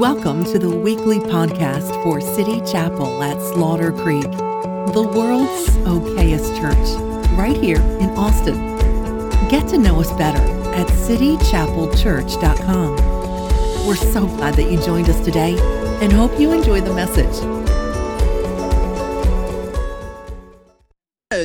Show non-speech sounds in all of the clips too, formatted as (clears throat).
Welcome to the weekly podcast for City Chapel at Slaughter Creek, the world's okayest church, right here in Austin. Get to know us better at citychapelchurch.com. We're so glad that you joined us today and hope you enjoy the message.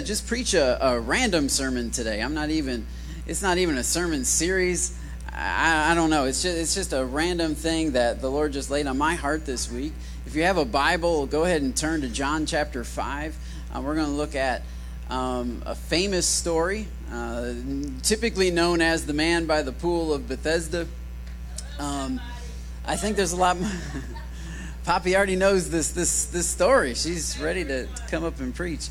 Just preach a, a random sermon today. I'm not even, it's not even a sermon series. I, I, don't know. It's just, it's just a random thing that the Lord just laid on my heart this week. If you have a Bible, go ahead and turn to John chapter 5. Uh, we're going to look at um, a famous story, uh, typically known as the man by the pool of Bethesda. Um, I think there's a lot more. (laughs) Poppy already knows this, this, this story. She's ready to come up and preach.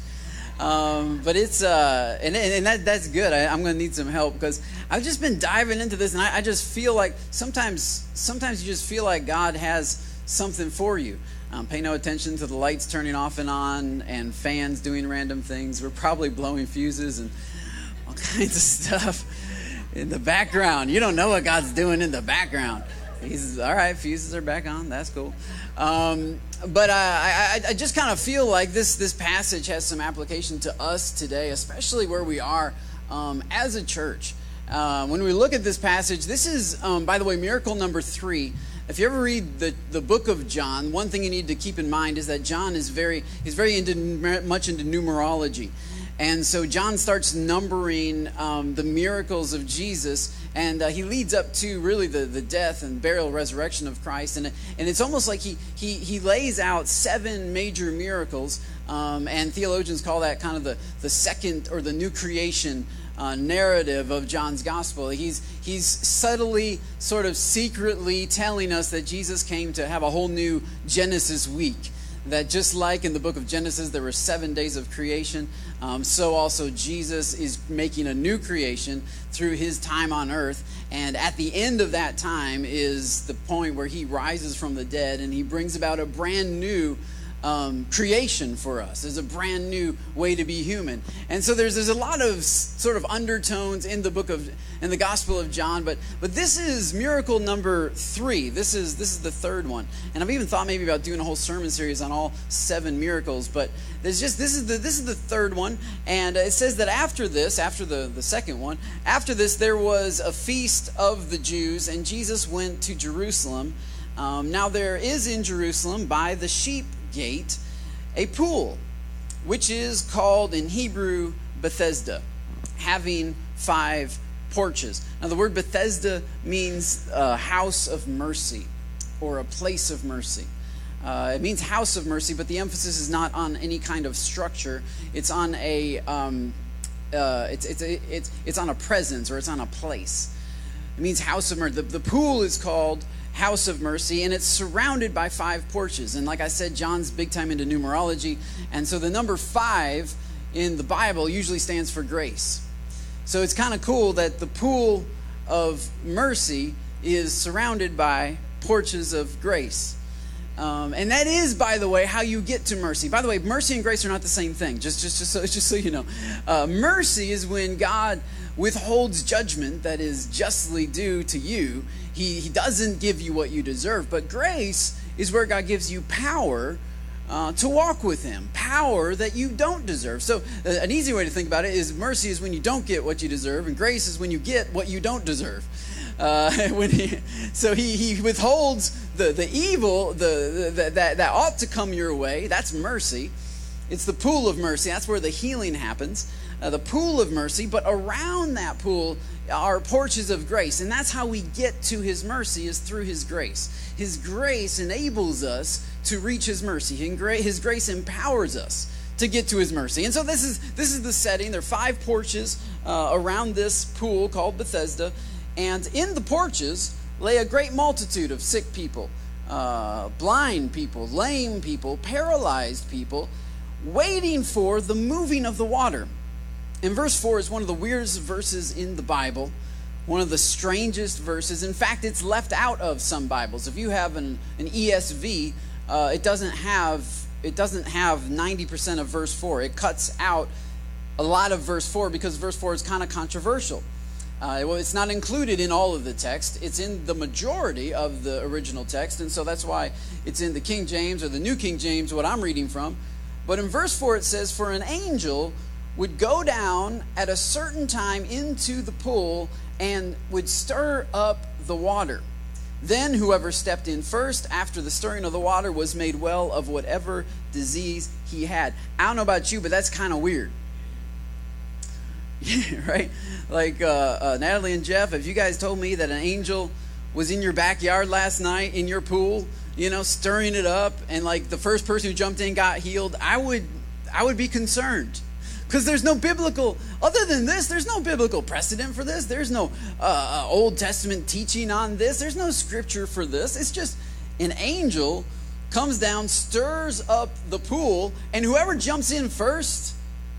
Um, but it's uh, and, and that, that's good. I, am going to need some help because I've just been diving into this, and I, I, just feel like sometimes sometimes you just feel like God has something for you. Um, pay no attention to the lights turning off and on, and fans doing random things. We're probably blowing fuses and all (laughs) kinds of stuff in the background. You don't know what God's doing in the background. He's all right. Fuses are back on. That's cool. Um, but I, I, I just kind of feel like this this passage has some application to us today, especially where we are um, as a church. Uh, when we look at this passage, this is, um, by the way, miracle number three. If you ever read the, the book of John, one thing you need to keep in mind is that John is very he's very into much into numerology. And so John starts numbering um, the miracles of Jesus, and uh, he leads up to really the, the death and burial, resurrection of Christ. And, and it's almost like he, he, he lays out seven major miracles, um, and theologians call that kind of the, the second or the new creation uh, narrative of John's gospel. He's, he's subtly, sort of secretly telling us that Jesus came to have a whole new Genesis week that just like in the book of Genesis, there were seven days of creation, um, so also Jesus is making a new creation through his time on earth. And at the end of that time is the point where he rises from the dead and he brings about a brand new um, creation for us. There's a brand new way to be human. And so there's, there's a lot of sort of undertones in the book of, in the Gospel of John, but, but this is miracle number three. This is, this is the third one. And I've even thought maybe about doing a whole sermon series on all seven miracles, but there's just, this is the, this is the third one. And it says that after this, after the, the second one, after this, there was a feast of the Jews, and Jesus went to Jerusalem. Um, now there is in Jerusalem by the sheep gate a pool, which is called in Hebrew Bethesda, having five porches. Now, the word Bethesda means a house of mercy or a place of mercy. Uh, it means house of mercy, but the emphasis is not on any kind of structure. It's on a um, uh, it's, it's, it's, it's on a presence or it's on a place. It means house of mercy. The, the pool is called house of mercy, and it's surrounded by five porches. And like I said, John's big time into numerology. And so the number five in the Bible usually stands for grace. So it's kind of cool that the pool of mercy is surrounded by porches of grace. Um, and that is, by the way, how you get to mercy. By the way, mercy and grace are not the same thing. Just, just, just, so, (laughs) just so you know, uh, mercy is when God withholds judgment that is justly due to you, he, he doesn't give you what you deserve. But grace is where God gives you power uh, to walk with Him, power that you don't deserve. So, uh, an easy way to think about it is mercy is when you don't get what you deserve, and grace is when you get what you don't deserve. Uh, (laughs) when he, so he, he withholds the, the evil the, the, that, that ought to come your way. That's mercy. It's the pool of mercy. That's where the healing happens. Uh, the pool of mercy, but around that pool are porches of grace. And that's how we get to his mercy is through his grace. His grace enables us to reach his mercy. His grace empowers us to get to his mercy. And so this is this is the setting. There are five porches uh, around this pool called Bethesda, and in the porches lay a great multitude of sick people, uh, blind people, lame people, paralyzed people, waiting for the moving of the water. And verse 4 is one of the weirdest verses in the Bible, one of the strangest verses. In fact, it's left out of some Bibles. If you have an, an ESV, uh, it doesn't have it doesn't have 90% of verse 4. It cuts out a lot of verse 4 because verse 4 is kind of controversial. Uh, well, it's not included in all of the text. It's in the majority of the original text, and so that's why it's in the King James or the New King James, what I'm reading from. But in verse 4, it says, For an angel would go down at a certain time into the pool and would stir up the water. Then whoever stepped in first after the stirring of the water was made well of whatever disease he had. I don't know about you, but that's kind of weird. (laughs) right? Like uh, uh, Natalie and Jeff, if you guys told me that an angel was in your backyard last night in your pool, you know, stirring it up, and like the first person who jumped in got healed, I would, I would be concerned because there's no biblical other than this there's no biblical precedent for this. There's no uh, uh, old testament teaching on this. There's no scripture for this. It's just an angel comes down stirs up the pool and whoever jumps in first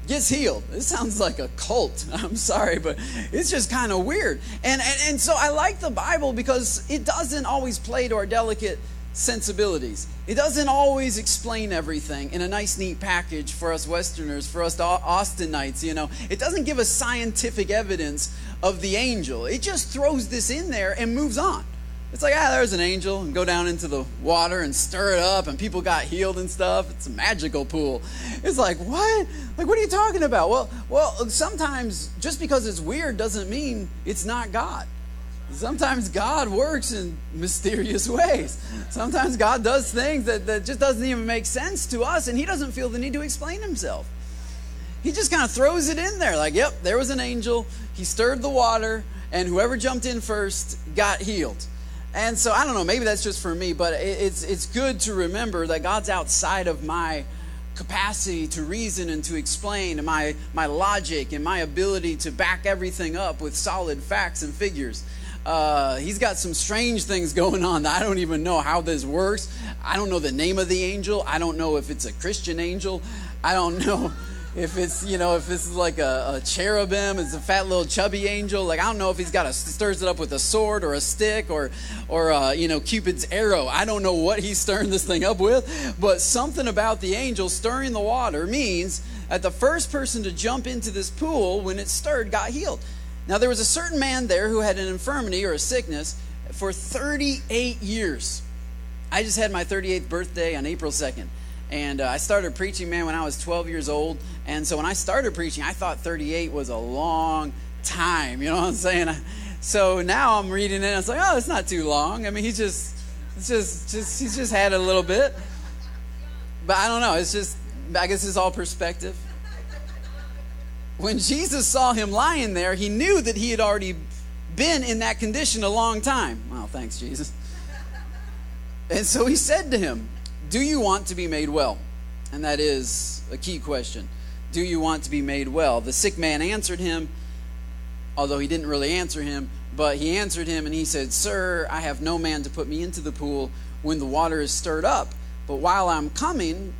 gets healed. This sounds like a cult. (laughs) I'm sorry but it's just kind of weird. And, and and so i like the bible because it doesn't always play to our delicate sensibilities. It doesn't always explain everything in a nice, neat package for us Westerners, for us Austinites, you know. It doesn't give us scientific evidence of the angel. It just throws this in there and moves on. It's like, ah, there's an angel, and go down into the water and stir it up, and people got healed and stuff. It's a magical pool. It's like, what? Like, what are you talking about? Well, well, sometimes just because it's weird doesn't mean it's not God. Sometimes God works in mysterious ways. Sometimes God does things that, that just doesn't even make sense to us, and He doesn't feel the need to explain Himself. He just kind of throws it in there like, yep, there was an angel. He stirred the water, and whoever jumped in first got healed. And so I don't know, maybe that's just for me, but it's, it's good to remember that God's outside of my capacity to reason and to explain, and my, my logic and my ability to back everything up with solid facts and figures. Uh, he's got some strange things (laughs) going on. I don't even know how this works. I don't know the name of the angel. I don't know if it's a Christian angel. I don't (laughs) know if it's you know if this is like a, a cherubim. It's a fat little chubby angel. Like I don't know if he's got a stirs it up with a sword or a stick or or uh, you know Cupid's arrow. I don't know what he's stirring this thing up with. But something about the angel stirring the water means that the first person to jump into this pool when it stirred got healed. Now, there was a certain man there who had an infirmity or a sickness for 38 years. I just had my 38th birthday on April 2nd. And uh, I started preaching, man, when I was 12 years old. And so when I started preaching, I thought 38 was a long time. You know what I'm saying? (laughs) So now I'm reading it, and it's like, oh, it's not too long. I mean, he's just, it's just, just, he's just had a little bit. But I don't know. It's just, I guess it's all perspective when Jesus saw him lying there, he knew that he had already been in that condition a long time. Well, thanks, Jesus. And so he said to him, Do you want to be made well? And that is a key question. Do you want to be made well? The sick man answered him, although he didn't really answer him, but he answered him and he said, Sir, I have no man to put me into the pool when the water is stirred up. But while I'm coming,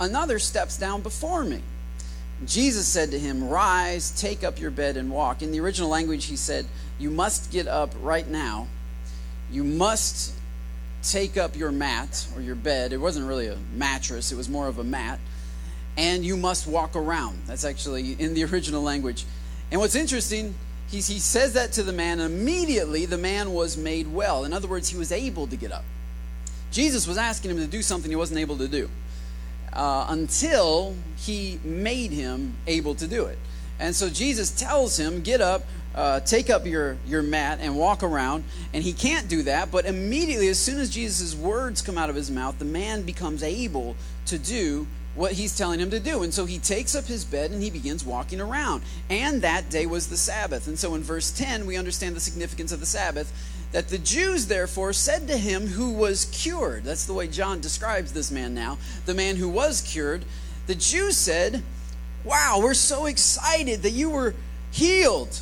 another steps down before me. Jesus said to him, Rise, take up your bed, and walk. In the original language, he said, You must get up right now. You must take up your mat or your bed. It wasn't really a mattress, it was more of a mat. And you must walk around. That's actually in the (laughs) original language. And what's interesting, he, he says that to the man, and immediately the man was made well. In other words, he was able to get up. Jesus was asking him to do something he wasn't able to do uh, until he made him able to do it. And so Jesus tells him, Get up, uh, take up your, your mat, and walk around. And he can't do that, but immediately, as soon as Jesus' words come out of his mouth, the man becomes able to do what he's telling him to do. And so he takes up his bed and he begins walking around. And that day was the Sabbath. And so in verse 10, we understand the significance of the Sabbath that the Jews therefore said to him who was cured. That's the way John describes this man now, the man who was cured. The Jews said, Wow, we're so excited that you were healed.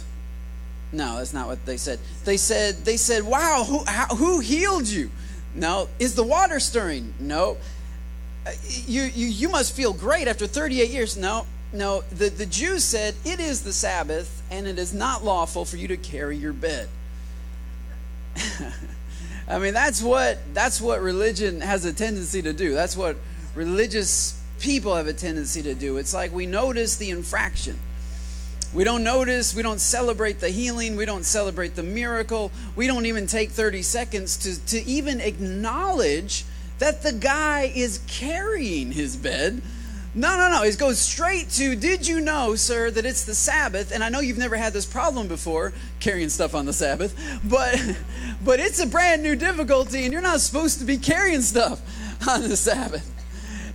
No, that's not what they said. They said, they said, Wow, who, how, who healed you? No. Is the water stirring? No. Uh, you, you, you must feel great after 38 years. No, no. The, the Jews said, It is the Sabbath, and it is not lawful for you to carry your bed. (laughs) I mean, that's what that's what religion has a tendency to do. That's what religious people have a tendency to do. It's like we notice the infraction. We don't notice, we don't celebrate the healing, we don't celebrate the miracle, we don't even take 30 seconds to, to even acknowledge that the guy is carrying his bed. No, no, no. It goes straight to Did you know, sir, that it's the Sabbath? And I know you've never had this problem before, carrying stuff on the Sabbath, but, (laughs) but it's a brand new difficulty, and you're not supposed to be carrying stuff on the Sabbath.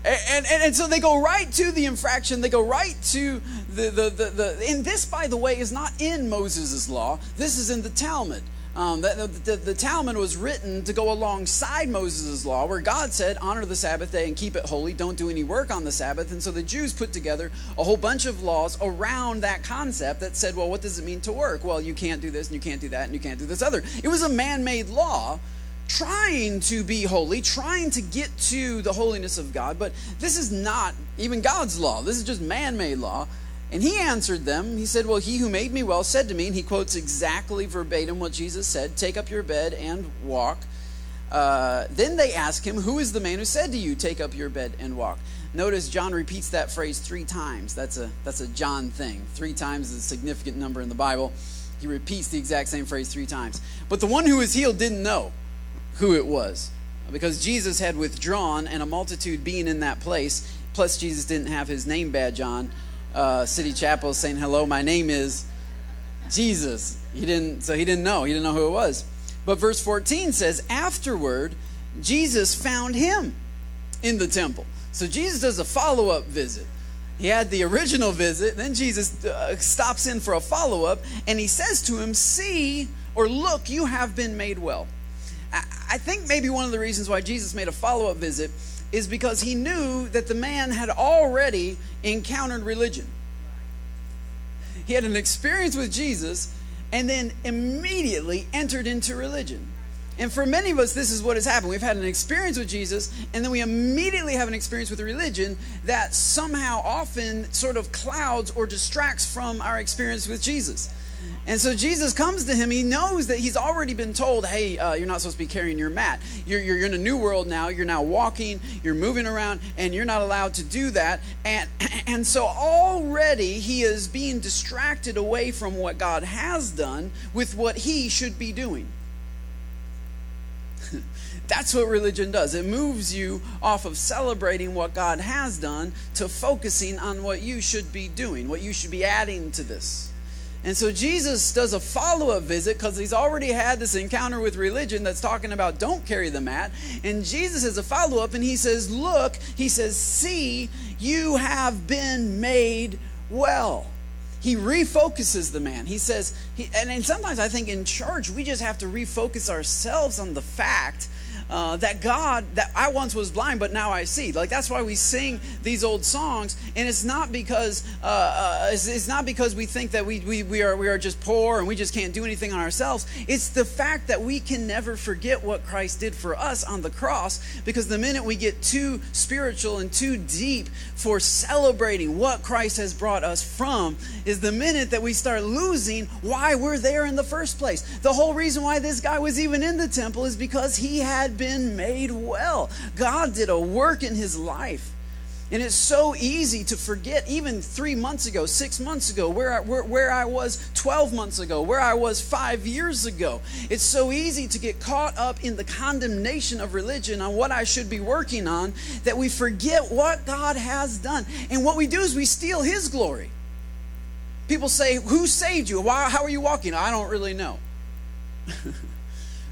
And, and, and, so they go right to the infraction. They go right to the, the, the, the and this, by the way, is not in Moses' law. This is in the Talmud. Um, the, the, the, Talmud was written to go alongside Moses' law, where God said, honor the Sabbath day and keep it holy, don't do any work on the Sabbath. And so the Jews put together a whole bunch of laws around that concept that said, well, what does it mean to work? Well, you can't do this, and you can't do that, and you can't do this other. It was a man made law trying to be holy, trying to get to the holiness of God, but this is not even God's law. This is just man made law. And he answered them. He said, Well, he who made me well said to me, and he quotes exactly verbatim what Jesus said Take up your bed and walk. Uh, then they ask him, Who is the man who said to you, Take up your bed and walk? Notice John repeats that phrase three times. That's a, that's a John thing. Three times is a significant number in the Bible. He repeats the exact same phrase three times. But the one who was healed didn't know who it was because Jesus had withdrawn and a multitude being in that place. Plus, Jesus didn't have his name badge on. Uh, City Chapel saying, Hello, my name is Jesus. He didn't, so he didn't know. He didn't know who it was. But verse 14 says, Afterward, Jesus found him in the temple. So Jesus does a follow up visit. He had the original visit, then Jesus uh, stops in for a follow up, and he says to him, See or look, you have been made well. I think maybe one of the reasons why Jesus made a follow up visit is because he knew that the man had already encountered religion. He had an experience with Jesus and then immediately entered into religion. And for many of us, this is what has happened. We've had an experience with Jesus, and then we immediately have an experience with religion that somehow often sort of clouds or distracts from our experience with Jesus. And so Jesus comes to him. He knows that he's already been told, hey, uh, you're not supposed to be carrying your mat. You're, you're in a new world now. You're now walking, you're moving around, and you're not allowed to do that. And, (clears throat) and so already he is being distracted away from what God has done with what he should be doing. (laughs) That's what religion does. It moves you off of celebrating what God has done to focusing on what you should be doing, what you should be adding to this. And so Jesus does a follow up visit because he's already had this encounter with religion that's talking about don't carry the mat. And Jesus has a follow up and he says, Look, he says, See, you have been made well. He refocuses the man. He says, he, and, and sometimes I think in church we just have to refocus ourselves on the fact uh, that God, that I once was blind, but now I see. Like that's why we sing these old songs, and it's not because uh, uh, it's, it's, not because we think that we, we, we are we are just poor and we just can't do anything on ourselves. It's the fact that we can never forget what Christ did for us on the cross, because the minute we get too spiritual and too deep for celebrating what Christ has brought us from, is the minute that we start losing why we're there in the first place. The whole reason why this guy was even in the temple is because he had been made well. God did a work in his life. And it's so easy to forget, even three months ago, six months ago, where I, where, where, I was 12 months ago, where I was five years ago. It's so easy to get caught up in the condemnation of religion on what I should be working on that we forget what God has done. And what we do is we steal His glory. People say, Who saved you? Why, how are you walking? I don't really know. (laughs)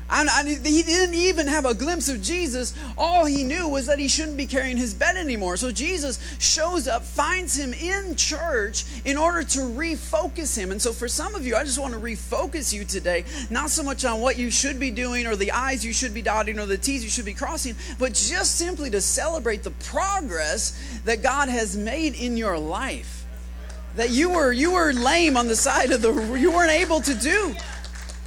And, and, he didn't even have a glimpse of Jesus. All he knew was that he shouldn't be carrying his bed anymore. So Jesus shows up, finds him in church in order to refocus him. And so for some of you, I just want to refocus you today, not so much on what you should be doing or the I's you should be dotting or the T's you should be crossing, but just simply to celebrate the progress that God has made in your life. That you were you were lame on the side of the you weren't able to do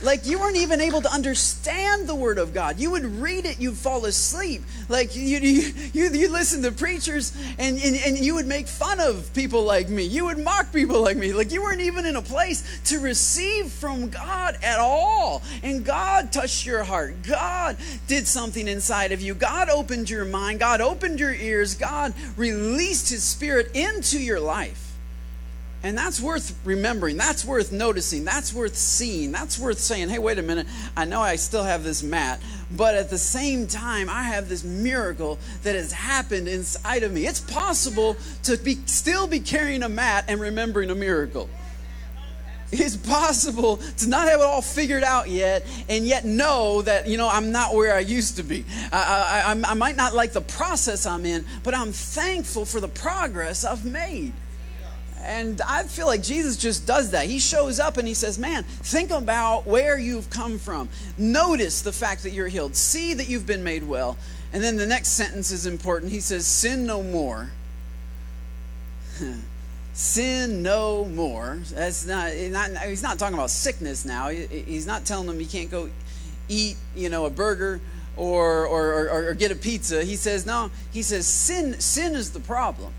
like you weren't even able to understand the word of god. You would read it you'd fall asleep. Like you you, you, listen to preachers and, and, and you would make fun of people like me. You would mock people like me. Like you weren't even in a place to receive from god at all. And god touched your heart. God did something inside of you. God opened your mind. God opened your ears. God released his spirit into your life And that's worth remembering. That's worth noticing. That's worth seeing. That's worth saying, hey, wait a minute. I know I still have this mat, but at the same time, I have this miracle that has happened inside of me. It's possible to be, still be carrying a mat and remembering a miracle. It's possible to not have it all figured out yet and yet know that, you know, I'm not where I used to be. I, I, I might not like the process I'm in, but I'm thankful for the progress I've made. And I feel like Jesus just does that. He shows up and he says, Man, think about where you've come from. Notice the fact that you're healed. See that you've been made well. And then the next sentence is important. He says, Sin no more. (laughs) Sin no more. That's not, not, he's not talking about sickness now. He's not telling them you can't go eat, you know, a burger or, or, or, or get a pizza. He says, no, he says, sin, sin is the problem.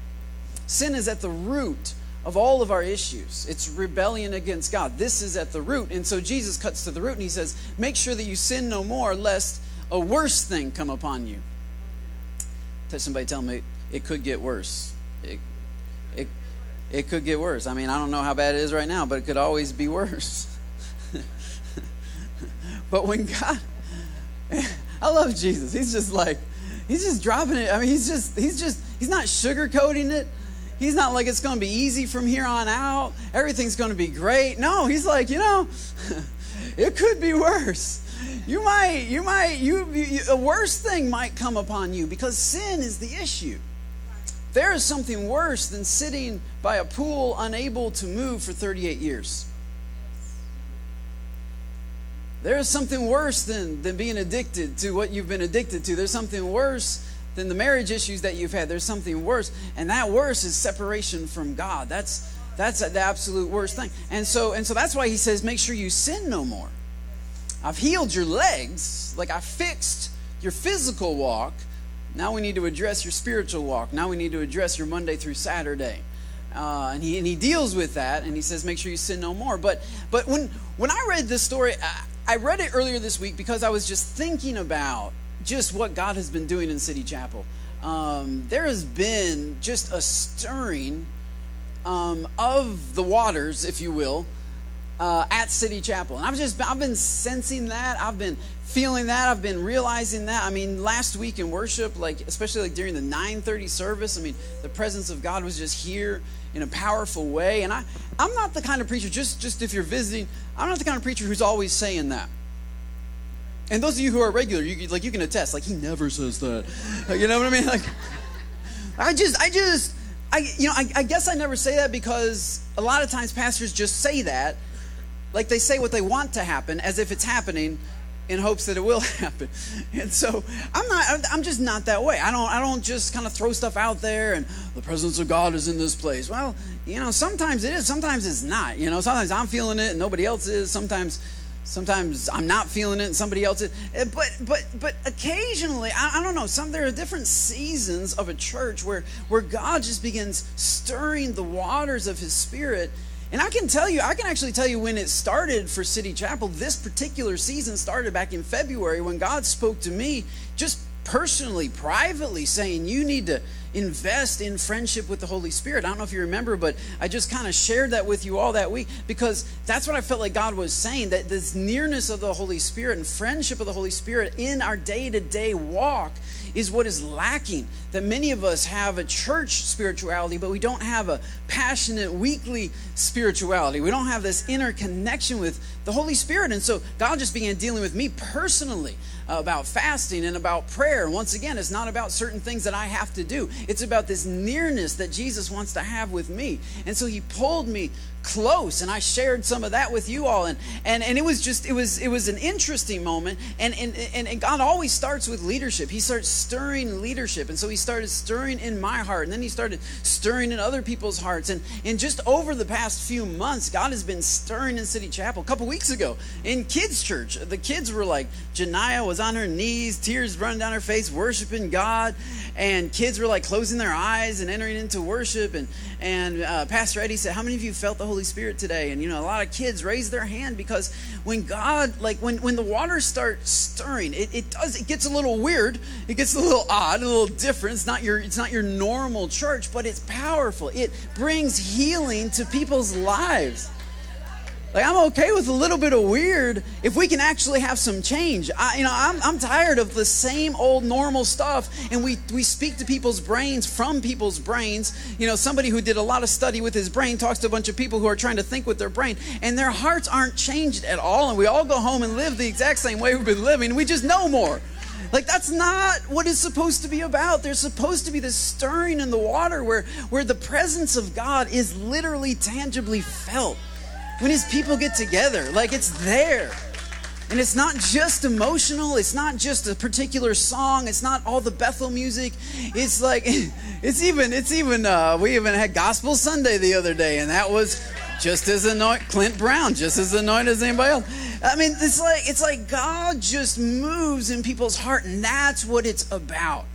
Sin is at the root of all of our issues. It's rebellion against God. This is at the root. And so Jesus cuts to the root and he says, Make sure that you sin no more, lest a worse thing come upon you. Touch somebody tell me it could get worse. It, it, it could get worse. I mean, I don't know how bad it is right now, but it could always be worse. (laughs) but when God, (laughs) I love Jesus. He's just like, he's just dropping it. I mean, he's just, he's just, he's not sugarcoating it. He's not like it's going to be easy from here on out. Everything's going to be great. No, he's like, you know, (laughs) it could be worse. You might, you might, you, you, a worse thing might come upon you because sin is the issue. There is something worse than sitting by a pool unable to move for 38 years. There is something worse than, than being addicted to what you've been addicted to. There's something worse than the marriage issues that you've had. There's something worse, and that worse is separation from God. That's that's the absolute worst thing. And so and so that's why he says, make sure you sin no more. I've healed your legs, like I fixed your physical walk. Now we need to address your spiritual walk. Now we need to address your Monday through Saturday. Uh, and, he, and he deals with that and he says make sure you sin no more but but when when i read this story I, I read it earlier this week because i was just thinking about just what God has been doing in City Chapel. Um, there has been just a stirring um, of the waters, if you will, uh, at City Chapel, and I've just I've been sensing that. I've been feeling that. I've been realizing that. I mean, last week in worship, like especially like during the 9:30 service, I mean, the presence of God was just here in a powerful way. And I I'm not the kind of preacher. Just just if you're visiting, I'm not the kind of preacher who's always saying that. And those of you who are regular, you like you can attest. Like he never says that. You know what I mean? Like I just, I just, I you know, I, I guess I never say that because a lot of times pastors just say that, like they say what they want to happen as if it's happening, in hopes that it will (laughs) happen. And so I'm not I'm just not that way. I don't I don't just kind of throw stuff out there and the presence of God is in this place. Well, you know, sometimes it is, sometimes it's not. You know, sometimes I'm feeling it and nobody else is. Sometimes sometimes i'm not feeling it and somebody else is eh, but but but occasionally I, I, don't know some there are different seasons of a church where where god just begins stirring the waters of his spirit. And i can tell you i can actually tell you when it started for city chapel this particular season started back in february when god spoke to me just personally privately saying you need to invest in friendship with the Holy Spirit. I don't know if you remember, but I just kind of shared that with you all that week because that's what I felt like God was saying that this nearness of the Holy Spirit and friendship of the Holy Spirit in our day to day walk is what is lacking. That many of us have a church spirituality, but we don't have a passionate weekly spirituality. We don't have this interconnection with the Holy Spirit. And so God just began dealing with me personally about fasting and about prayer. Once again, it's not about certain things that I have to do, it's about this nearness that Jesus wants to have with me. And so he pulled me close and i shared some of that with you all. And and, and it was just it was it was an interesting moment. And, and and and god always starts with leadership. He starts stirring leadership. And so he started stirring in my heart and then he started stirring in other people's hearts. And and just over the past few months god has been stirring in city chapel. A couple weeks ago in kids church the kids were like janiyah was on her knees tears running down her face worshiping god and kids were like closing their eyes and entering into worship. And, and uh, Pastor Eddie said, How many of you felt the Holy Spirit today? And, you know, a lot of kids raised their hand because when God, like when, when the waters start stirring, it, it does, it gets a little weird. It gets a little odd, a little different. It's not your, it's not your normal church, but it's powerful. It brings healing to people's lives. Like I'm okay with a little bit of weird if we can actually have some change. I, you know, I'm, I'm tired of the same old normal stuff, and we we speak to people's brains from people's brains. You know, somebody who did a lot of study with his brain talks to a bunch of people who are trying to think with their brain, and their hearts aren't changed at all, and we all go home and live the exact same way we've been living. We just know more. Like that's not what it's supposed to be about. There's supposed to be this stirring in the water where where the presence of God is literally tangibly felt when his people get together. Like it's there. And it's not just emotional, it's not just a particular song, it's not all the Bethel music. It's like (laughs) it's even it's even uh, we even had Gospel Sunday the other day, and that was just as anointed Clint Brown, just as anointed as anybody else. I mean, it's like it's like God just moves in people's heart, and that's what it's about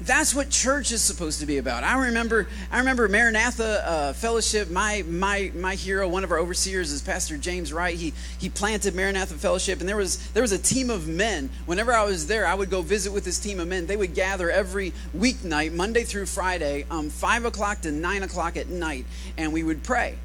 that's what church is supposed to be about. I remember, I remember Maranatha uh, Fellowship. My my my hero, one of our overseers, is Pastor James Wright. He he planted Maranatha Fellowship, and there was there was a team of men. Whenever I was there, I would go visit with this team of men. They would gather every weeknight, Monday through Friday, um, five o'clock to nine o'clock at night, and we would pray.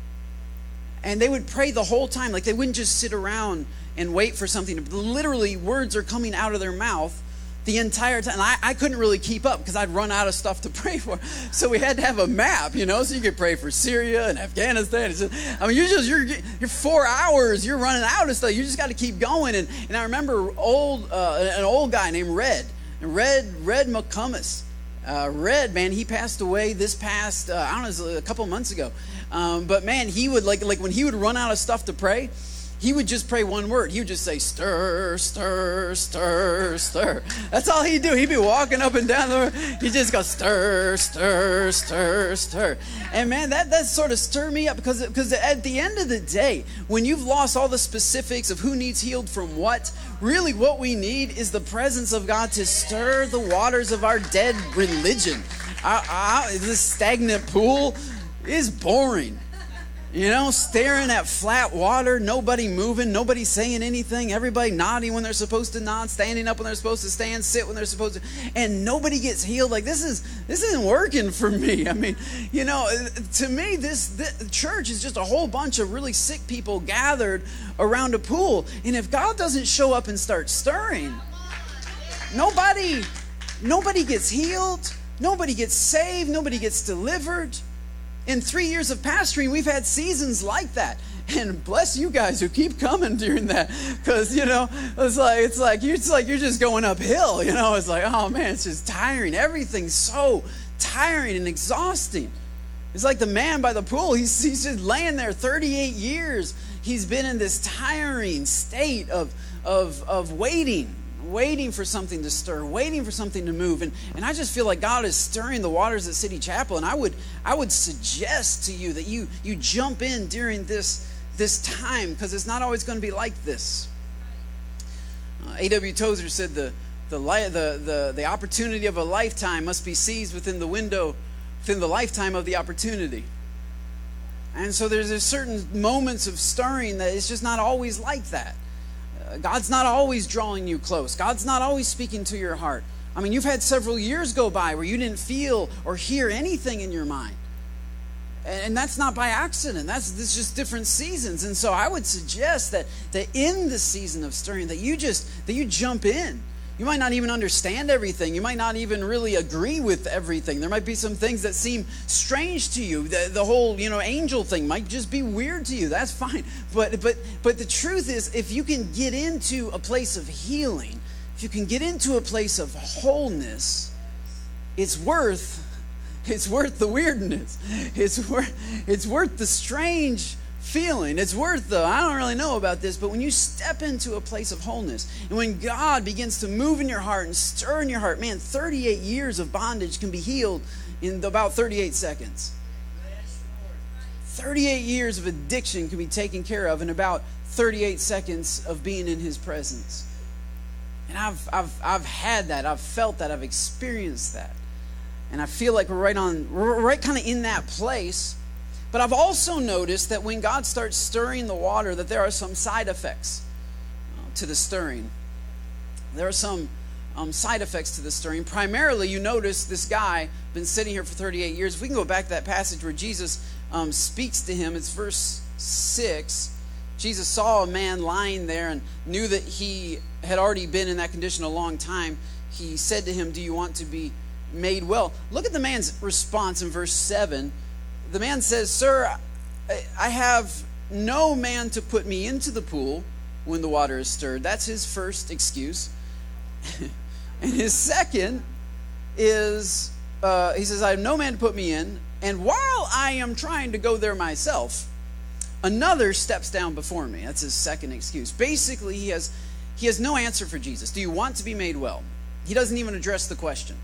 And they would pray the whole time, like they wouldn't just sit around and wait for something. Literally, words are coming out of their mouth the entire time. I, I couldn't really keep up because I'd run out of stuff to (laughs) pray for. So we had to have a map, you know, so you could pray for Syria and Afghanistan. Just, I mean, you're just, you're, you're four hours, you're running out of stuff. You just got to keep going. And, and I remember old, uh, an old guy named Red, Red, Red McCummins. Uh, Red, man, he passed away this past, uh, I don't know, a couple months ago. Um, but man, he would, like, like when he would run out of stuff to pray, he would just pray one word. He would just say, stir, stir, stir, stir. That's all he'd do. He'd be walking up and down the road. He'd just go, stir, stir, stir, stir. And man, that, that sort of stirred me up because, because at the end of the day, when you've lost all the specifics of who needs healed from what, really what we need is the presence of God to stir the waters of our dead religion. This stagnant pool is boring. You know, staring at flat water, nobody moving, nobody saying anything, everybody nodding when they're supposed to nod, standing up when they're supposed to stand, sit when they're supposed to, and nobody gets healed. Like this is this isn't working for me. (laughs) I mean, you know, to me, this, this church is just a whole bunch of really sick people gathered around a pool. And if God doesn't show up and start stirring, nobody, nobody gets healed, nobody gets saved, nobody gets delivered in three years of pastoring, we've had seasons like that. And bless you guys who keep coming during that, because you know it's like it's like you're it's like you're just going uphill. You know, it's like oh man, it's just tiring. Everything's so tiring and exhausting. It's like the man by the pool. He's he's just laying there 38 years. He's been in this tiring state of of of waiting waiting for something to stir, waiting for something to move. And, and I just feel like God is stirring the waters at City Chapel. And I would, I would suggest to you that you, you jump in during this, this time because it's not always going to be like this. Uh, A.W. Tozer said the, the, the, the, the opportunity of a lifetime must be seized within the window, within the lifetime of the opportunity. And so there's, there's certain moments of stirring that it's just not always like that. God's not always drawing you close. God's not always speaking to your heart. I mean, you've had several years go by where you didn't feel or hear anything in your mind. And that's not by accident. That's, that's just different seasons. And so I would suggest that, that in the season of stirring, that you just that you jump in you might not even understand everything. You might not even really agree with everything. There might be some things that seem strange to you. The, the whole, you know, angel thing might just be weird to you. That's fine. But but but the truth is if you can get into a place of healing, if you can get into a place of wholeness, it's worth it's worth the weirdness. It's worth it's worth the strange feeling. It's worth though. I don't really know about this, but when you step into a place of wholeness and when God begins to move in your heart and stir in your heart, man, 38 years of bondage can be healed in about 38 seconds. 38 years of addiction can be taken care of in about 38 seconds of being in His presence. And I've, I've, I've had that, I've felt that, I've experienced that. and I feel like we're right on, we're right kind of in that place. But I've also noticed that when God starts stirring the water, that there are some side effects uh, to the stirring. There are some um, side effects to the stirring. Primarily, you notice this guy been sitting here for 38 years. If we can go back to that passage where Jesus um, speaks to him, it's verse 6. Jesus saw a man lying there and knew that he had already been in that condition a long time. He said to him, Do you want to be made well. Look at the man's response in verse 7. The man says, Sir, I have no man to put me into the pool when the water is stirred. That's his first excuse. (laughs) and his second is uh, he says, I have no man to put me in. And while I am trying to go there myself, another steps down before me. That's his second excuse. Basically, he has, he has no answer for Jesus. Do you want to be made well? He doesn't even address the question.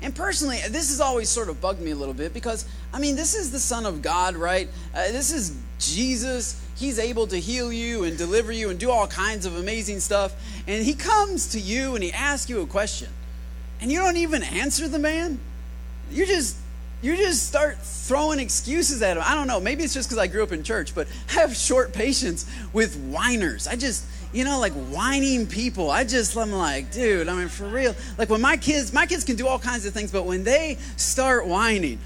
And personally, this has always sort of bugged me a little bit because, I mean, this is the Son of God, right? Uh, this is Jesus. He's able to heal you and deliver you and do all kinds of amazing stuff. And he comes to you and he asks you a question. And you don't even answer the man. You just you just start throwing excuses at him. I don't know. Maybe it's just because I grew up in church, but (laughs) I have short patience with whiners. I just you know, like whining people. I just, I'm like, dude, I mean, for real. Like when my kids, my kids can do all kinds of things, but when they start whining,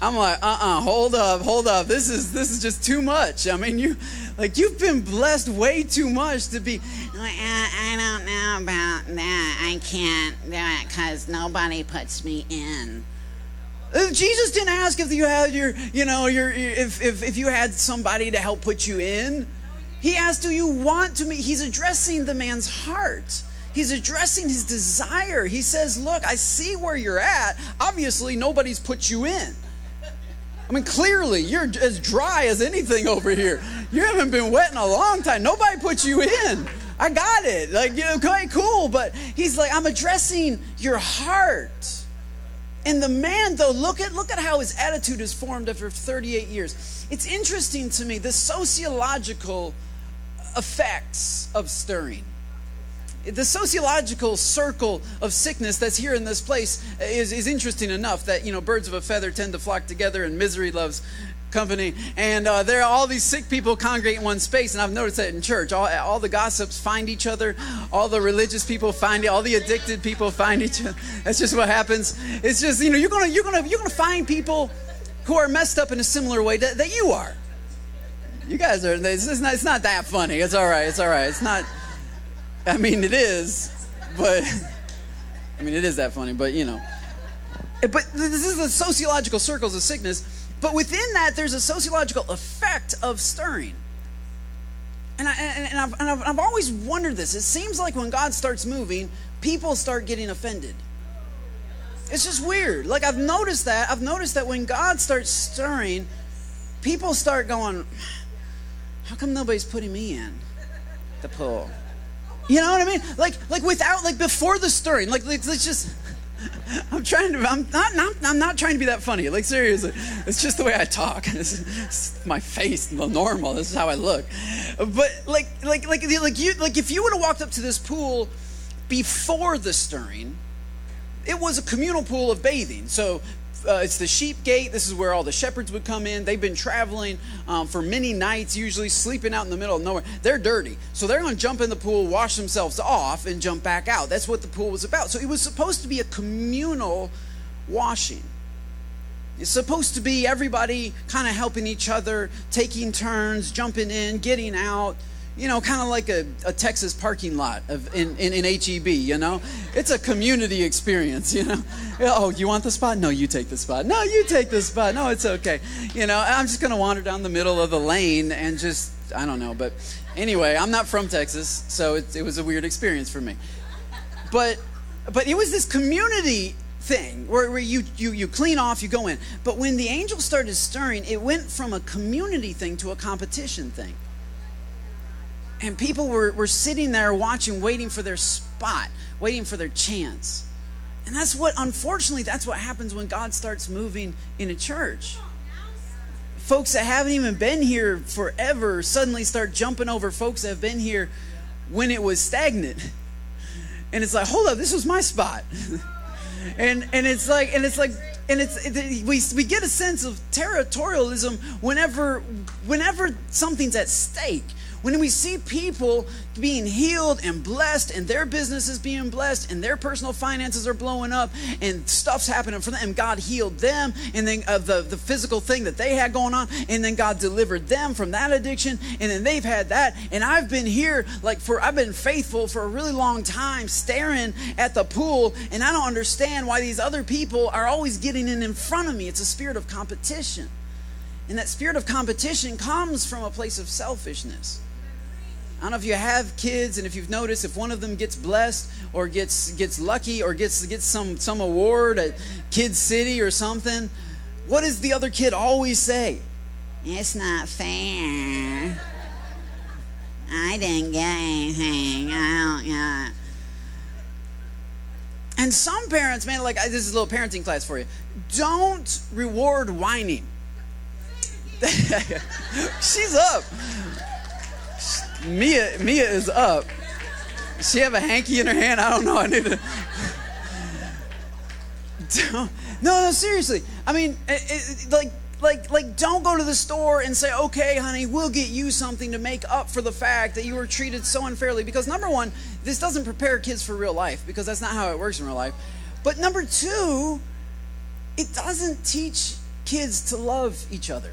I'm like, uh-uh, hold up, hold up. This is this is just too much. I mean, you like you've been blessed way too much to be. I, don't know about that. I can't do it because nobody puts me in. Uh, Jesus didn't ask if you had your, you know, your if if if you had somebody to help put you in. He asked, Do you want to meet? He's addressing the man's heart. He's addressing his desire. He says, Look, I see where you're at. Obviously, nobody's put you in. I mean, clearly, you're as dry as anything over here. You haven't been wet in a long time. Nobody put you in. I got it. Like, you know, okay, cool. But he's like, I'm addressing your heart. And the man, though, look at look at how his attitude is formed after 38 years. It's interesting to me the sociological effects of stirring. The sociological circle of sickness that's here in this place is, is interesting enough that, you know, birds of a feather tend to flock together and misery loves company. And uh, there are all these sick people congregate in one space. And I've noticed that in church. All, all the gossips find each other. All the religious people find it. all the addicted people find each other. That's just what happens. It's just, you know, you're going to, you're going to, you're going to find people who are messed up in a similar way that, that you are. You guys are, it's not, it's not that funny. It's all right. It's all right. It's not, I mean, it is, but, I mean, it is that funny, but you know. Eh, but this is the sociological circles of sickness. But within that, there's a sociological effect of stirring. And, I, and, I've, and I've, I've always wondered this. It seems like when God starts moving, people start getting offended. It's just weird. Like I've noticed that. I've noticed that when God starts stirring, people start going, how come nobody's putting me in the pool? You know what I mean? Like, like without, like before the stirring, like, let's just. (laughs) I'm trying to. I'm not, not. I'm not trying to be that funny. Like seriously, it's just the way I talk. (laughs) It's, it's my face, normal. This is how I look. But like, like, like, like you, like if you would have walked up to this pool before the stirring, it was a communal pool of bathing. So uh, it's the sheep gate. This is where all the shepherds would come in. They've been traveling um, for many nights, usually sleeping out in the middle of nowhere. They're dirty. So they're going to jump in the pool, wash themselves off, and jump back out. That's what the pool was about. So it was supposed to be a communal washing. It's supposed to be everybody kind of helping each other, taking turns, jumping in, getting out you know, kind of like a, a, Texas parking lot of, in, in, in, HEB, you know? It's a community experience, you know? (laughs) Oh, you want the spot? No, you take the spot. No, you take the spot. No, it's okay. You know, I'm just going to wander down the middle of the lane and just, I don't know. But anyway, I'm not from Texas, so it, it was a weird experience for me. But, but it was this community thing where, where you, you, you clean off, you go in. But when the angel started stirring, it went from a community thing to a competition thing and people were, were sitting there watching, waiting for their spot, waiting for their chance. And that's what, unfortunately, that's what happens when God starts moving in a church. Folks that haven't even been here forever suddenly start jumping over folks that have been here when it was stagnant. And it's like, hold up, this was my spot. (laughs) and and it's like and it's like and it's it, we we get a sense of territorialism whenever whenever something's at stake when we see people being healed and blessed and their businesses being blessed and their personal finances are blowing up and stuff's happening for them and God healed them and then uh, the, the physical thing that they had going on and then God delivered them from that addiction and then they've had that and I've been here like for I've been faithful for a really long time staring at the pool and I don't understand why these other people are always getting in in front of me. It's a spirit of competition. And that spirit of competition comes from a place of selfishness I don't know if you have kids and if you've noticed if one of them gets blessed or gets gets lucky or gets gets some some award at Kid City or something, what does the other kid always say? It's not fair. I didn't get anything. I don't yeah. And some parents, man, like this is a little parenting class for you. Don't reward whining. (laughs) She's up. Mia, Mia is up. Does she have a hanky in her hand? I don't know. I need to. no, no, seriously. I mean, it, it, like, like, like, don't go to the store and say, "Okay, honey, we'll get you something to make up for the fact that you were treated so unfairly." Because number one, this doesn't prepare kids for real life because that's not how it works in real life. But number two, it doesn't teach kids to love each other.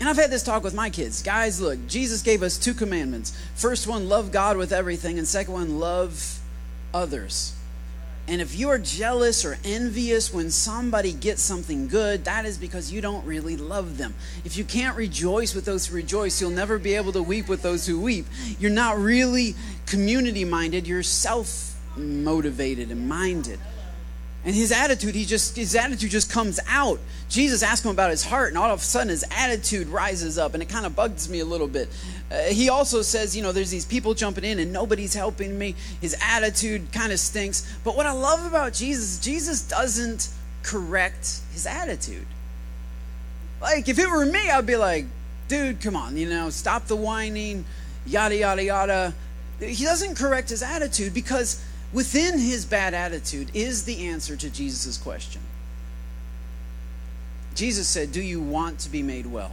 And I've had this talk with my kids. Guys, look, Jesus gave us two commandments. First one, love God with everything, and second one, love others. And if you are jealous or envious when somebody gets something good, that is because you don't really love them. If you can't rejoice with those who rejoice, you'll never be able to weep with those who weep. You're not really community minded, you're self motivated and minded. And his attitude, he just his attitude just comes out. Jesus asked him about his heart, and all of a sudden his attitude rises up, and it kind of bugs me a little bit. Uh, he also says, you know, there's these people jumping in and nobody's helping me. His attitude kind of stinks. But what I love about Jesus, Jesus doesn't correct his attitude. Like if it were me, I'd be like, dude, come on, you know, stop the whining, yada yada yada. He doesn't correct his attitude because within his bad attitude is the answer to Jesus' question. Jesus said, Do you want to be made well?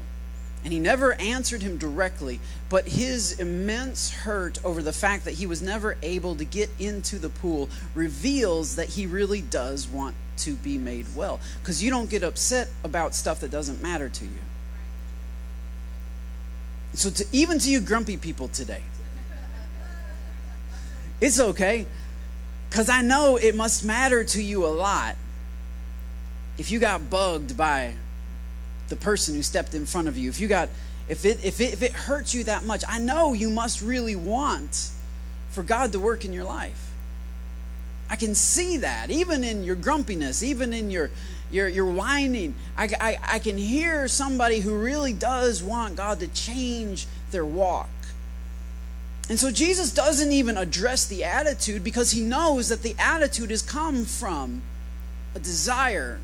And he never answered him directly, but his immense hurt over the fact that he was never able to get into the pool reveals that he really does want to be made well. Because you don't get upset about stuff that doesn't matter to you. So, to, even to you grumpy people today, it's okay. Because I know it must matter to you a lot if you got bugged by the person who stepped in front of you. If you got, if it, if it, if it hurts you that much, I know you must really want for God to work in your life. I can see that, even in your grumpiness, even in your your, your whining. I, I, I can hear somebody who really does want God to change their walk. And so Jesus doesn't even address the attitude because he knows that the attitude has come from a desire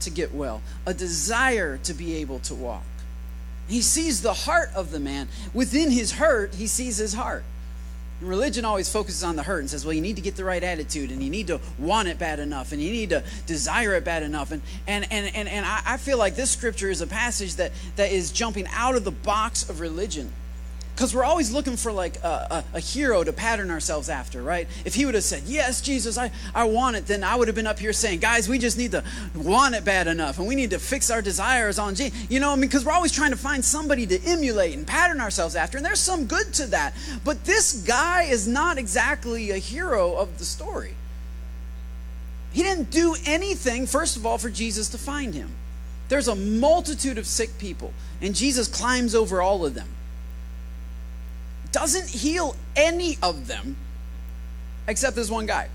to get well, a desire to be able to walk. He sees the heart of the man. Within his hurt, he sees his heart. Religion always focuses on the hurt and says, well, you need to get the right attitude and you need to want it bad enough and you need to desire it bad enough. And, and, and, and, and I feel like this scripture is a passage that, that is jumping out of the box of religion because we're always looking for like a, a, a, hero to pattern ourselves after, right? If he would have said, Yes, Jesus, I, I want it, then I would have been up here saying, Guys, we just need to want it bad enough and we need to fix our desires on Jesus. You know, I mean, because we're always trying to find somebody to emulate and pattern ourselves after, and there's some good to that. But this guy is not exactly a hero of the story. He didn't do anything, first of all, for Jesus to find him. There's a multitude of sick people, and Jesus climbs over all of them doesn't heal any of them except this one guy.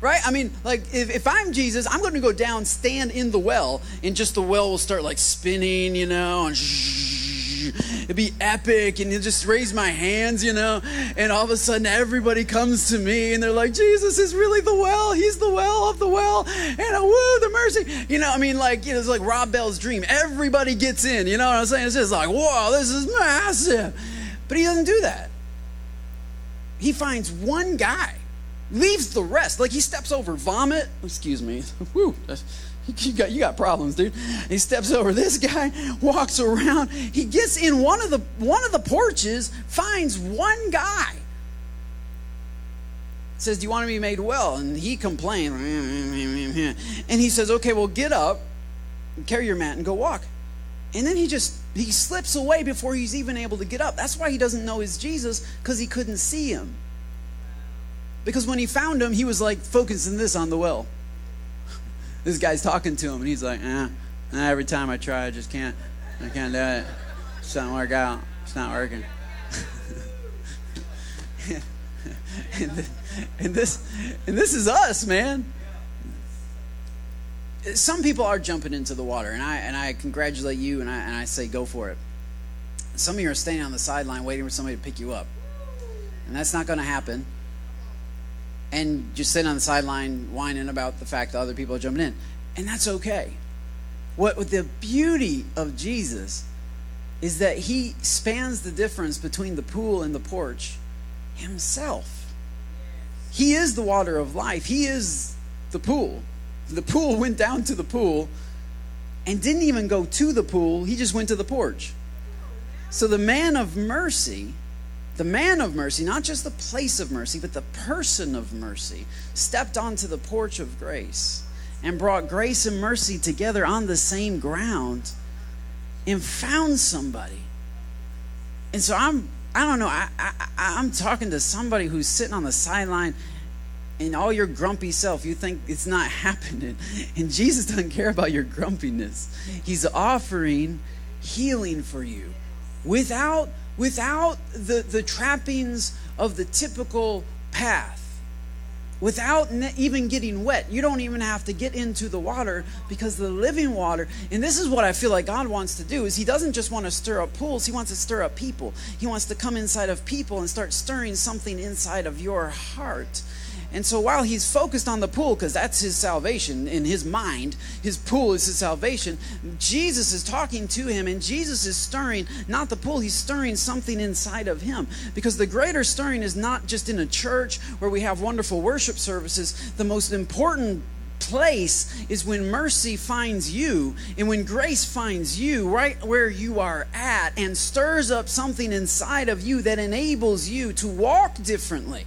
Right? I mean, like, if, if I'm Jesus, I'm going to go down, stand in the well, and just the well will start like spinning, you know, and (laughs) it'd be epic, and you just raise my hands, you know, and all of a sudden everybody comes to me, and they're like, Jesus is really the well, he's the well of the well, and a woo, the mercy. You know, I mean, like, you know, it's like Rob Bell's dream. Everybody gets in, you know what I'm saying? It's just like, whoa, this is massive. But he doesn't do that. He finds one guy leaves the rest. Like he steps over vomit. Excuse me. (laughs) You got, you got problems, dude. He steps over this guy, (laughs) walks around. He gets in one of the one of the porches, finds one guy. Says, "Do you want to be made well?" And he complains, (laughs) and he says, "Okay, well, get up, carry your mat, and go walk." And then he just he slips away before he's even able to get up. That's why he doesn't know he's Jesus because he couldn't see him. Because when he found him, he was like focusing this on the well. (laughs) this guy's talking to him, and he's like, eh, every time I try, I just can't. I can't do it. It's not work out. It's not working. (laughs) and, and this, and this is us, man. Some people are jumping into the water, and I and I congratulate you, and I and I say go for it. Some of you are staying on the sideline waiting for somebody to pick you up, and that's not going to happen and just sitting on the sideline whining about the fact that other people are jumping in. And that's okay. What the beauty of Jesus is that he spans the difference between the pool and the porch himself. He is the water of life. He is the pool. The pool went down to the pool and didn't even go to the pool, he just went to the porch. So the man of mercy the man of mercy, not just the place of mercy, but the person of mercy, stepped onto the porch of grace and brought grace and mercy together on the same ground and found somebody. And so I'm, I don't know, I, I, I'm talking to somebody who's sitting on the sideline and all your grumpy self, you think it's not (laughs) happening. And Jesus doesn't care about your grumpiness. He's offering healing for you without without the, the trappings of the typical path, without ne- even getting wet. You don't even have to get into the water because the living water, and this is what I feel like God wants to do, is He doesn't just want to stir up pools, He wants to stir up people. He wants to come inside of people and start stirring something inside of your heart and so while he's focused on the pool, because that's his salvation in his mind, his pool is his salvation, Jesus is talking to him and Jesus is stirring, not the pool, he's stirring something inside of him. Because the greater stirring is not just in a church where we have wonderful worship services. The most important place is when mercy finds you and when grace finds you right where you are at and stirs up something inside of you that enables you to walk differently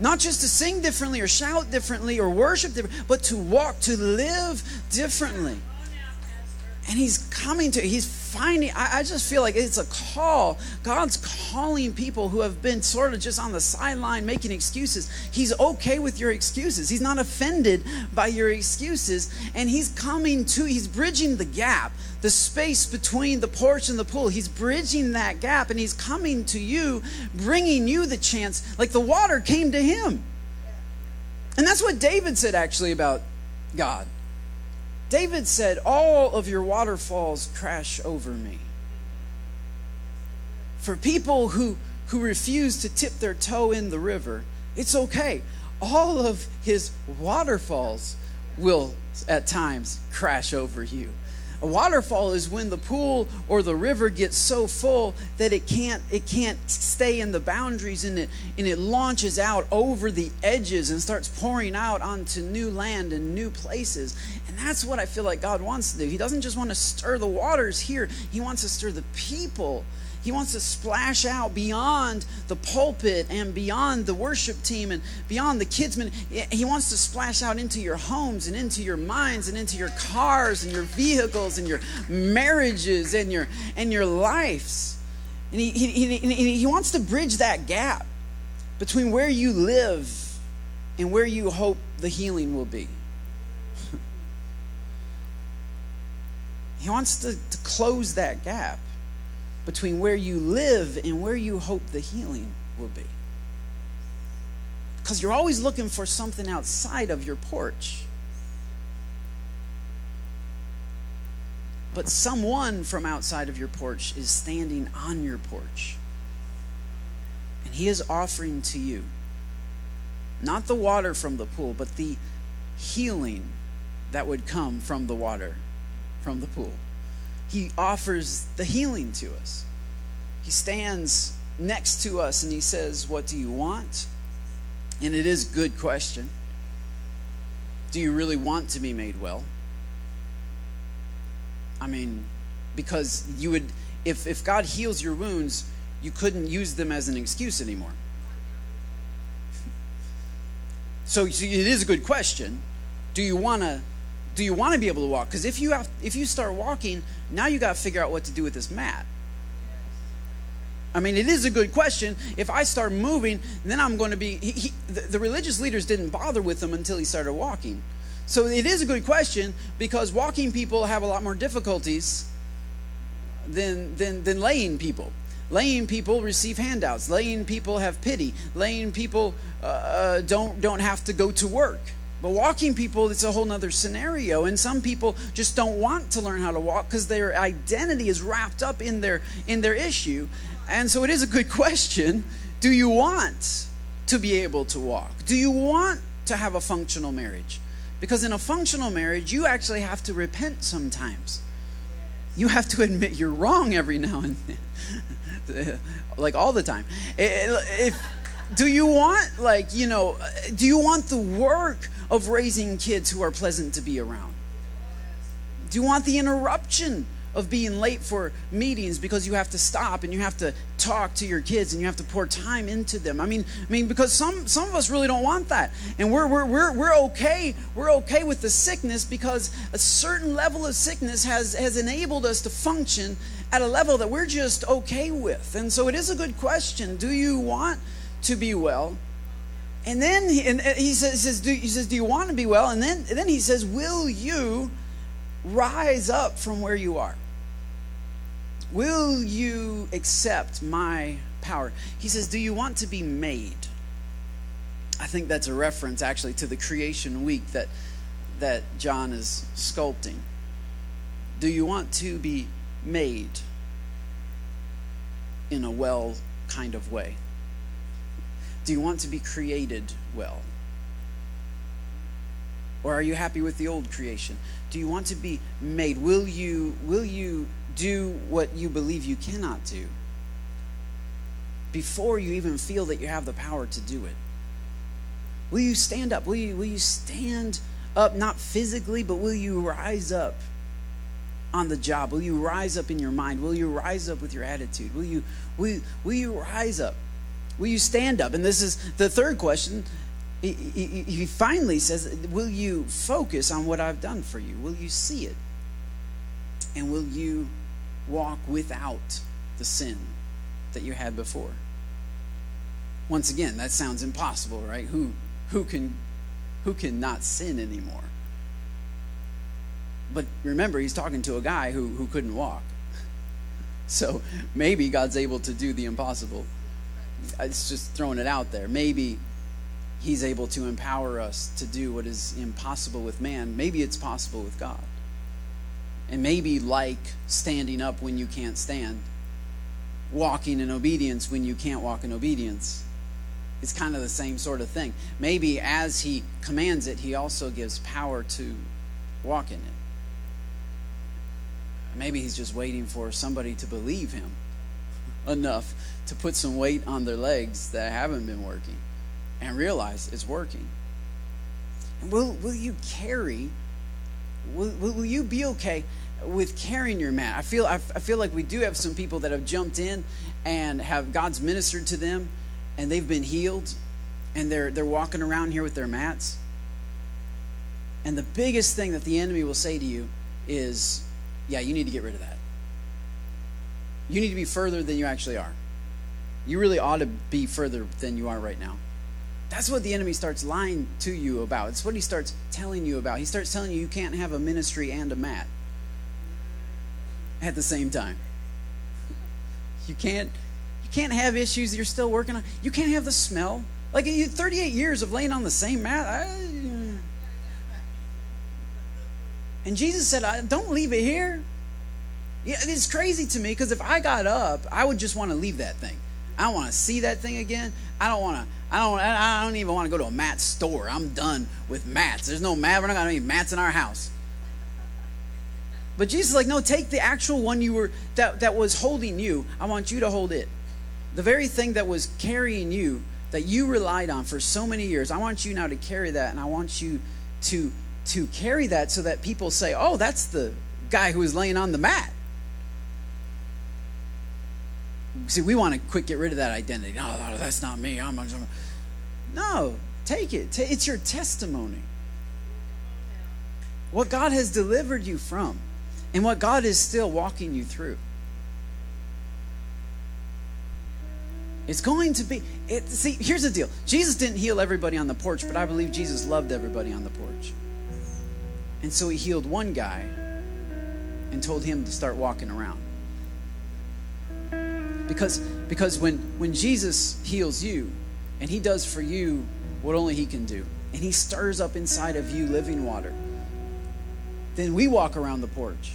not just to sing differently or shout differently or worship differently, but to walk, to live differently. And he's coming to, he's finding, I, I, just feel like it's a call. God's calling people who have been sort of just on the sideline making excuses. He's okay with your excuses. He's not offended by your excuses. And he's coming to, he's bridging the gap, the space between the porch and the pool. He's bridging that gap and he's coming to you, bringing you the chance, like the water came to him. And that's what David said actually about God. David said, All of your waterfalls crash over me. For people who, who refuse to tip their toe in the river, it's okay. All of his waterfalls will at times crash over you. A waterfall is when the pool or the river gets so full that it can't it can't stay in the boundaries and it and it launches out over the edges and starts pouring out onto new land and new places. And that's what I feel like God wants to do. He doesn't just want to stir the waters here. He wants to stir the people he wants to splash out beyond the pulpit and beyond the worship team and beyond the kids. He wants to splash out into your homes and into your minds and into your cars and your vehicles and your marriages and your and your lives. And he, he, he, he wants to bridge that gap between where you live and where you hope the healing will be. (laughs) he wants to, to close that gap between where you live and where you hope the healing will be. Because you're always looking for something outside of your porch. But someone from outside of your porch is standing on your porch. And he is offering to you not the water from the pool, but the healing that would come from the water from the pool he offers the healing to us. He stands next to us and he says, What do you want? And it is a good question. Do you really want to be made well? I mean, because you would, if, if God heals your wounds, you couldn't use them as an excuse anymore. So, so it is a good question. Do you want to do you want to be able to walk? Because if you have if you start walking, now you got to figure out what to do with this mat. I mean, it is a good question. If I start moving, then I'm going to be. He, he, the, the religious leaders didn't bother with him until he started walking. So it is a good question because walking people have a lot more difficulties than, than, than laying people. Laying people receive handouts. Laying people have pity. Laying people uh, uh don't, don't have to go to work. But walking people, it's a whole other scenario. And some people just don't want to learn how to walk because their identity is wrapped up in their, in their issue. And so it is a good question. Do you want to be able to walk? Do you want to have a functional marriage? Because in a functional marriage, you actually have to repent sometimes. You have to admit you're wrong every now and then, (laughs) like all the time. If, do you want, like, you know, do you want the work of raising kids who are pleasant to be around? Do you want the interruption of being late for meetings because you have to stop and you have to talk to your kids and you have to pour time into them. I mean, I mean because some some of us really don't want that. And we're we're we're we're okay. We're okay with the sickness because a certain level of sickness has has enabled us to function at a level that we're just okay with. And so it is a good question. Do you want to be well? And then he, and uh, he says, he says, do, he says, do you want to be well? And then, and then he says, will you rise up from where you are? Will you accept my power? He says, Do you want to be made? I think that's a reference actually to the creation week that, that John is sculpting. Do you want to be made in a well kind of way? Do you want to be created well? Or are you happy with the old creation? Do you want to be made? Will you will you do what you believe you cannot do before you even feel that you have the power to do it? Will you stand up? Will you, will you stand up, not physically, but will you rise up on the job? Will you rise up in your mind? Will you rise up with your attitude? Will you, will, will you rise up? Will you stand up? And this is the third question. He, he, he finally says, Will you focus on what I've done for you? Will you see it? And will you walk without the sin that you had before. Once again, that sounds impossible, right? Who who can who can not sin anymore? But remember, he's talking to a guy who, who couldn't walk. (laughs) So maybe God's able to do the impossible. It's just throwing it out there. Maybe he's able to empower us to do what is impossible with man. Maybe it's possible with God and maybe like standing up when you can't stand, walking in obedience when you can't walk in obedience. It's kind of the same sort of thing. Maybe as he commands it, he also gives power to walk in it. Maybe he's just waiting for somebody to believe him (laughs) enough to put some weight on their legs that haven't been working and realize it's working. And will, will you carry will, will you be okay with carrying your mat? I feel, I, feel like we do have some people that have jumped in and have God's ministered to them and they've been healed and they're, they're walking around here with their mats. And the biggest thing that the enemy will say to you is, yeah, you need to get rid of that. You need to be further than you actually are. You really ought to be further than you are right now. That's what the enemy starts lying to you about. It's what he starts telling you about. He starts telling you you can't have a ministry and a mat at the same time. You can't you can't have issues you're still working on. You can't have the smell. Like you 38 years of laying on the same mat. I, and Jesus said, "Don't leave it here." Yeah, it's crazy to me because if I got up, I would just want to leave that thing. I don't want to see that thing again. I don't want to. I don't. I don't even want to go to a mat store. I'm done with mats. There's no mat. We're not gonna need mats in our house. But Jesus is like, no, take the actual one you were that that was holding you. I want you to hold it. The very thing that was carrying you, that you relied on for so many years, I want you now to carry that and I want you to to carry that so that people say, "Oh, that's the guy who was laying on the mat." See, we want to quick get rid of that identity. No, no that's not me. I'm, I'm no, take it. It's your testimony. What God has delivered you from, and what God is still walking you through. It's going to be. It, see, here's the deal Jesus didn't heal everybody on the porch, but I believe Jesus loved everybody on the porch. And so he healed one guy and told him to start walking around. Because, because when, when Jesus heals you, and he does for you what only he can do, and he stirs up inside of you living water, then we walk around the porch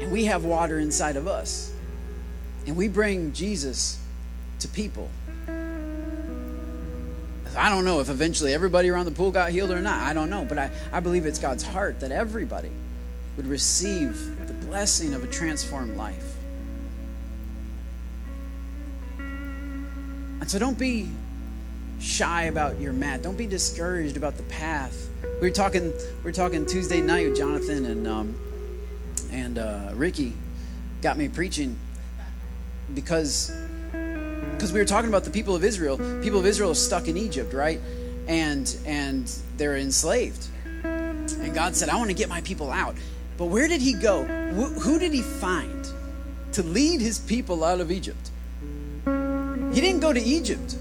and we have water inside of us. And we bring Jesus to people. I don't know if eventually everybody around the pool got healed or not. I don't know. But I, I believe it's God's heart that everybody would receive the blessing of a transformed life. And so don't be shy about your mat. Don't be discouraged about the path. We were talking. We were talking Tuesday night with Jonathan and um, and uh, Ricky. Got me preaching because because we were talking about the people of Israel. People of Israel are stuck in Egypt, right? And and they're enslaved. And God said, "I want to get my people out." But where did He go? Wh- who did He find to lead His people out of Egypt? He didn't go to Egypt.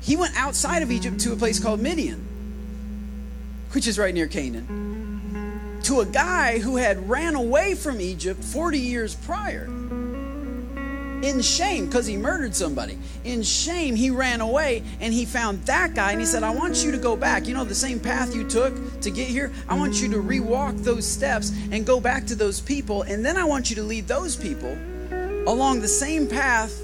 He went outside of Egypt to a place called Midian, which is right near Canaan, to a guy who had ran away from Egypt 40 years prior in shame because he murdered somebody. In shame, he ran away and he found that guy and he said, I want you to go back. You know, the same path you took to get here, I want you to rewalk those steps and go back to those people. And then I want you to lead those people along the same path.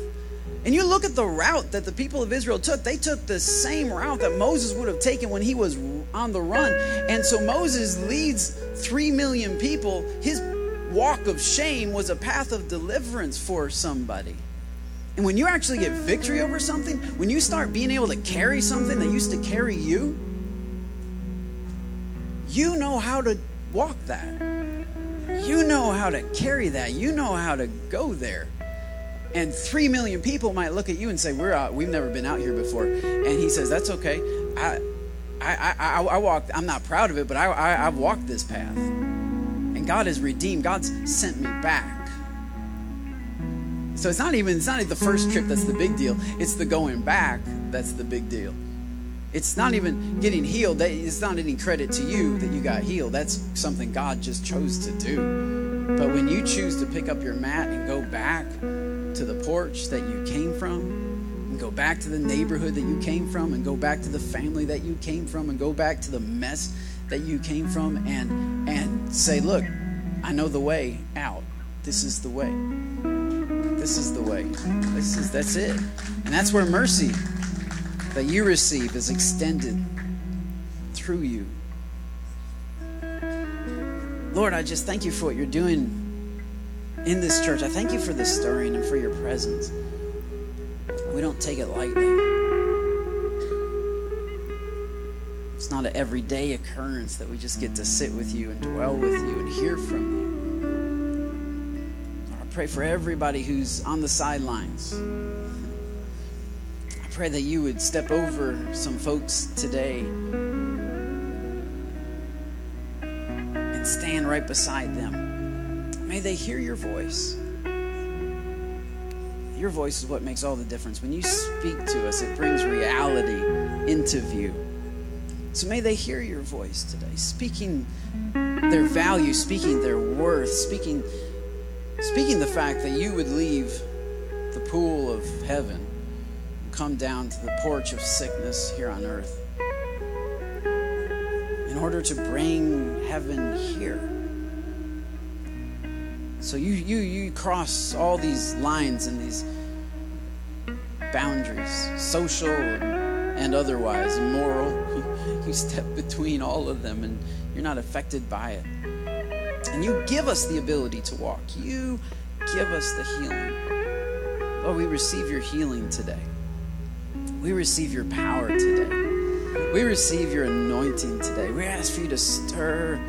And you look at the route that the people of Israel took, they took the same route that Moses would have taken when he was on the run. And so Moses leads three million people. His walk of shame was a path of deliverance for somebody. And when you actually get victory over something, when you start being able to carry something that used to carry you, you know how to walk that. You know how to carry that. You know how to go there. And three million people might look at you and say, "We're out. We've never been out here before." And he says, "That's okay. I, I, I, I walked. I'm not proud of it, but I, I, I've walked this path." and God has redeemed. God's sent me back. So it's not even it's not the first trip that's the big deal. It's the going back that's the big deal. It's not even getting healed. It's not any credit to you that you got healed. That's something God just chose to do. But when you choose to pick up your mat and go back to the porch that you came from, and go back to the neighborhood that you came from, and go back to the family that you came from, and go back to the mess that you came from and and say, look, I know the way out. This is the way. This is the way. This is that's it. And that's where mercy that you receive is extended through you. Lord, I just thank you for what you're doing in this church. I thank you for the stirring and for your presence. We don't take it lightly. It's not an everyday occurrence that we just get to sit with you and dwell with you and hear from you. I pray for everybody who's on the sidelines. I pray that you would step over some folks today and stand right beside them. May they hear your voice. Your voice is what makes all the difference. When you speak to us, it brings reality into view. So may they hear your voice today, speaking their value, speaking their worth, speaking, speaking the fact that you would leave the pool of heaven and come down to the porch of sickness here on earth in order to bring heaven here. So you you you cross all these lines and these boundaries, social and otherwise, moral (laughs) you step between all of them and you're not affected by it. And you give us the ability to walk. You give us the healing. Lord, we receive your healing today. We receive your power today. We receive your anointing today. We ask for you to stir,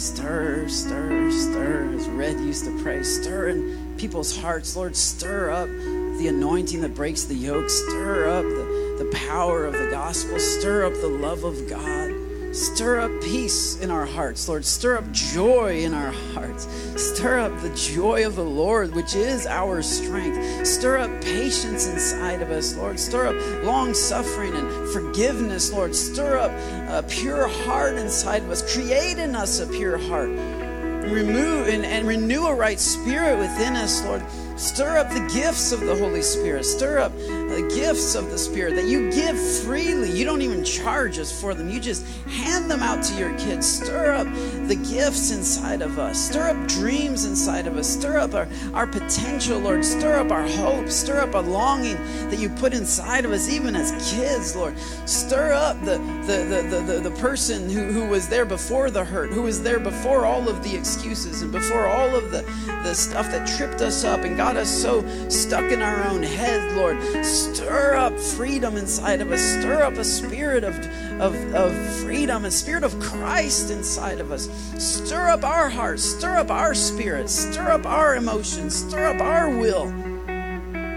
stir, stir, stir, as Red used to pray, stir in people's hearts. Lord, stir up the anointing that breaks the yoke, stir up the, the power of the gospel, stir up the love of God. Stir up peace in our hearts, Lord. Stir up joy in our hearts. Stir up the joy of the Lord, which is our strength. Stir up patience inside of us, Lord. Stir up long suffering and forgiveness, Lord. Stir up a pure heart inside of us. Create in us a pure heart. Remove and, and renew a right spirit within us, Lord. Stir up the gifts of the Holy Spirit. Stir up the gifts of the Spirit that you give freely. You don't even charge us for them. You just hand them out to your kids. Stir up the gifts inside of us. Stir up dreams inside of us. Stir up our, our potential, Lord. Stir up our hope. Stir up a longing that you put inside of us, even as kids, Lord. Stir up the, the, the, the, the, the person who, who was there before the hurt, who was there before all of the excuses and before all of the, the stuff that tripped us up and got us so stuck in our own head, Lord. Stir up freedom inside of us. Stir up a spirit of, of, of freedom, a spirit of Christ inside of us. Stir up our hearts. Stir up our spirits. Stir up our emotions. Stir up our will.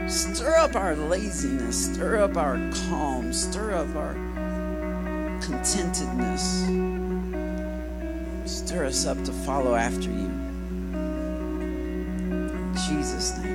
Stir up our laziness. Stir up our calm. Stir up our contentedness. Stir us up to follow after you. Jesus' name.